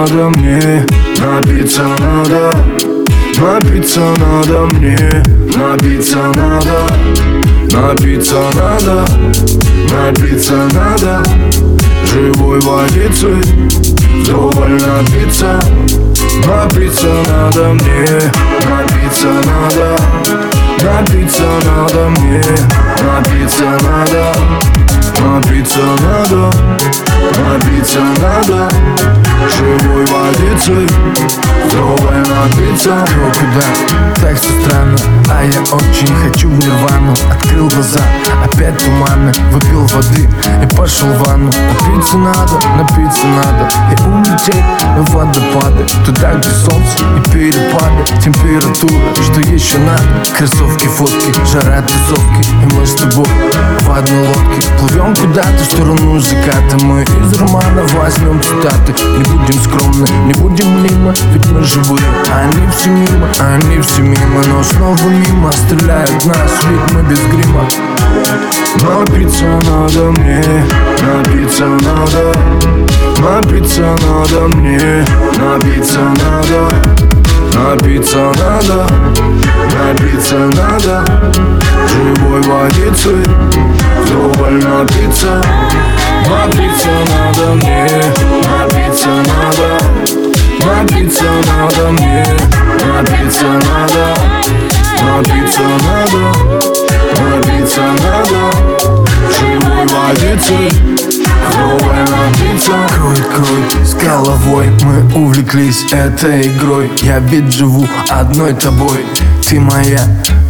надо мне, напиться надо. Напиться надо мне, напиться надо. Напиться надо, напиться надо. Живой водицей вдоволь напиться Напиться надо мне, напиться надо. Напиться надо мне, напиться надо Вдоволь напиться О, куда? Так все странно А я очень хочу в нирвану. Открыл глаза, опять туманы Выпил воды и пошел в ванну. Напиться надо, напиться надо И улететь на водопады. Туда, где солнце и перепады. Температура, что еще надо? Кроссовки, фотки, жара, тусовки. И мы с тобой в одной лодке Плывем куда-то в сторону заката Мы из романа возьмем цитаты. Не будем скромны, не будем мимо Ведь мы живые, они все мимо Они все мимо, но снова мимо Стреляют нас, ведь мы без грима. Напиться надо мне, напиться надо. Напиться надо мне, напиться надо. Напиться надо, напиться надо. Живой напиться надо Напиться надо, напиться надо. Живой напиться Крой, крой, с головой Мы увлеклись этой игрой. Я ведь живу одной тобой. Ты моя,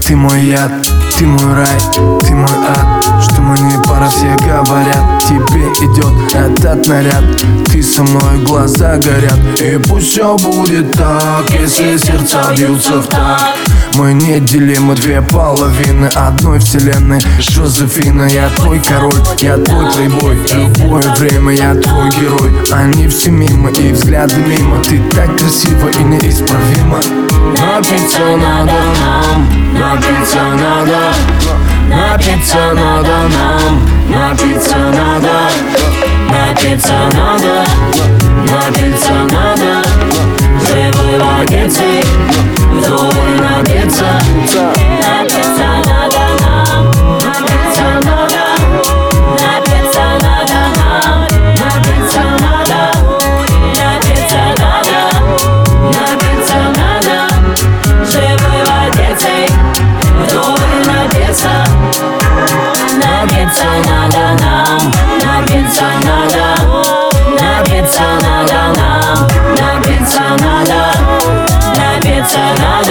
ты мой яд Ты мой рай, ты мой ад. Что мы не пара, все говорят Тебе идет этот наряд. Ты со мной, глаза горят И пусть все будет так Если сердца бьются в такт. Мы неделимы две половины одной вселенной. Жозефина, я твой король, я твой плейбой. Любое время я твой герой. Они все мимо и взгляды мимо. Ты так красива и неисправима. Напиться надо нам, Напиться надо, напиться надо нам Напиться надо, напиться надо Напиться надо, живой водицей 나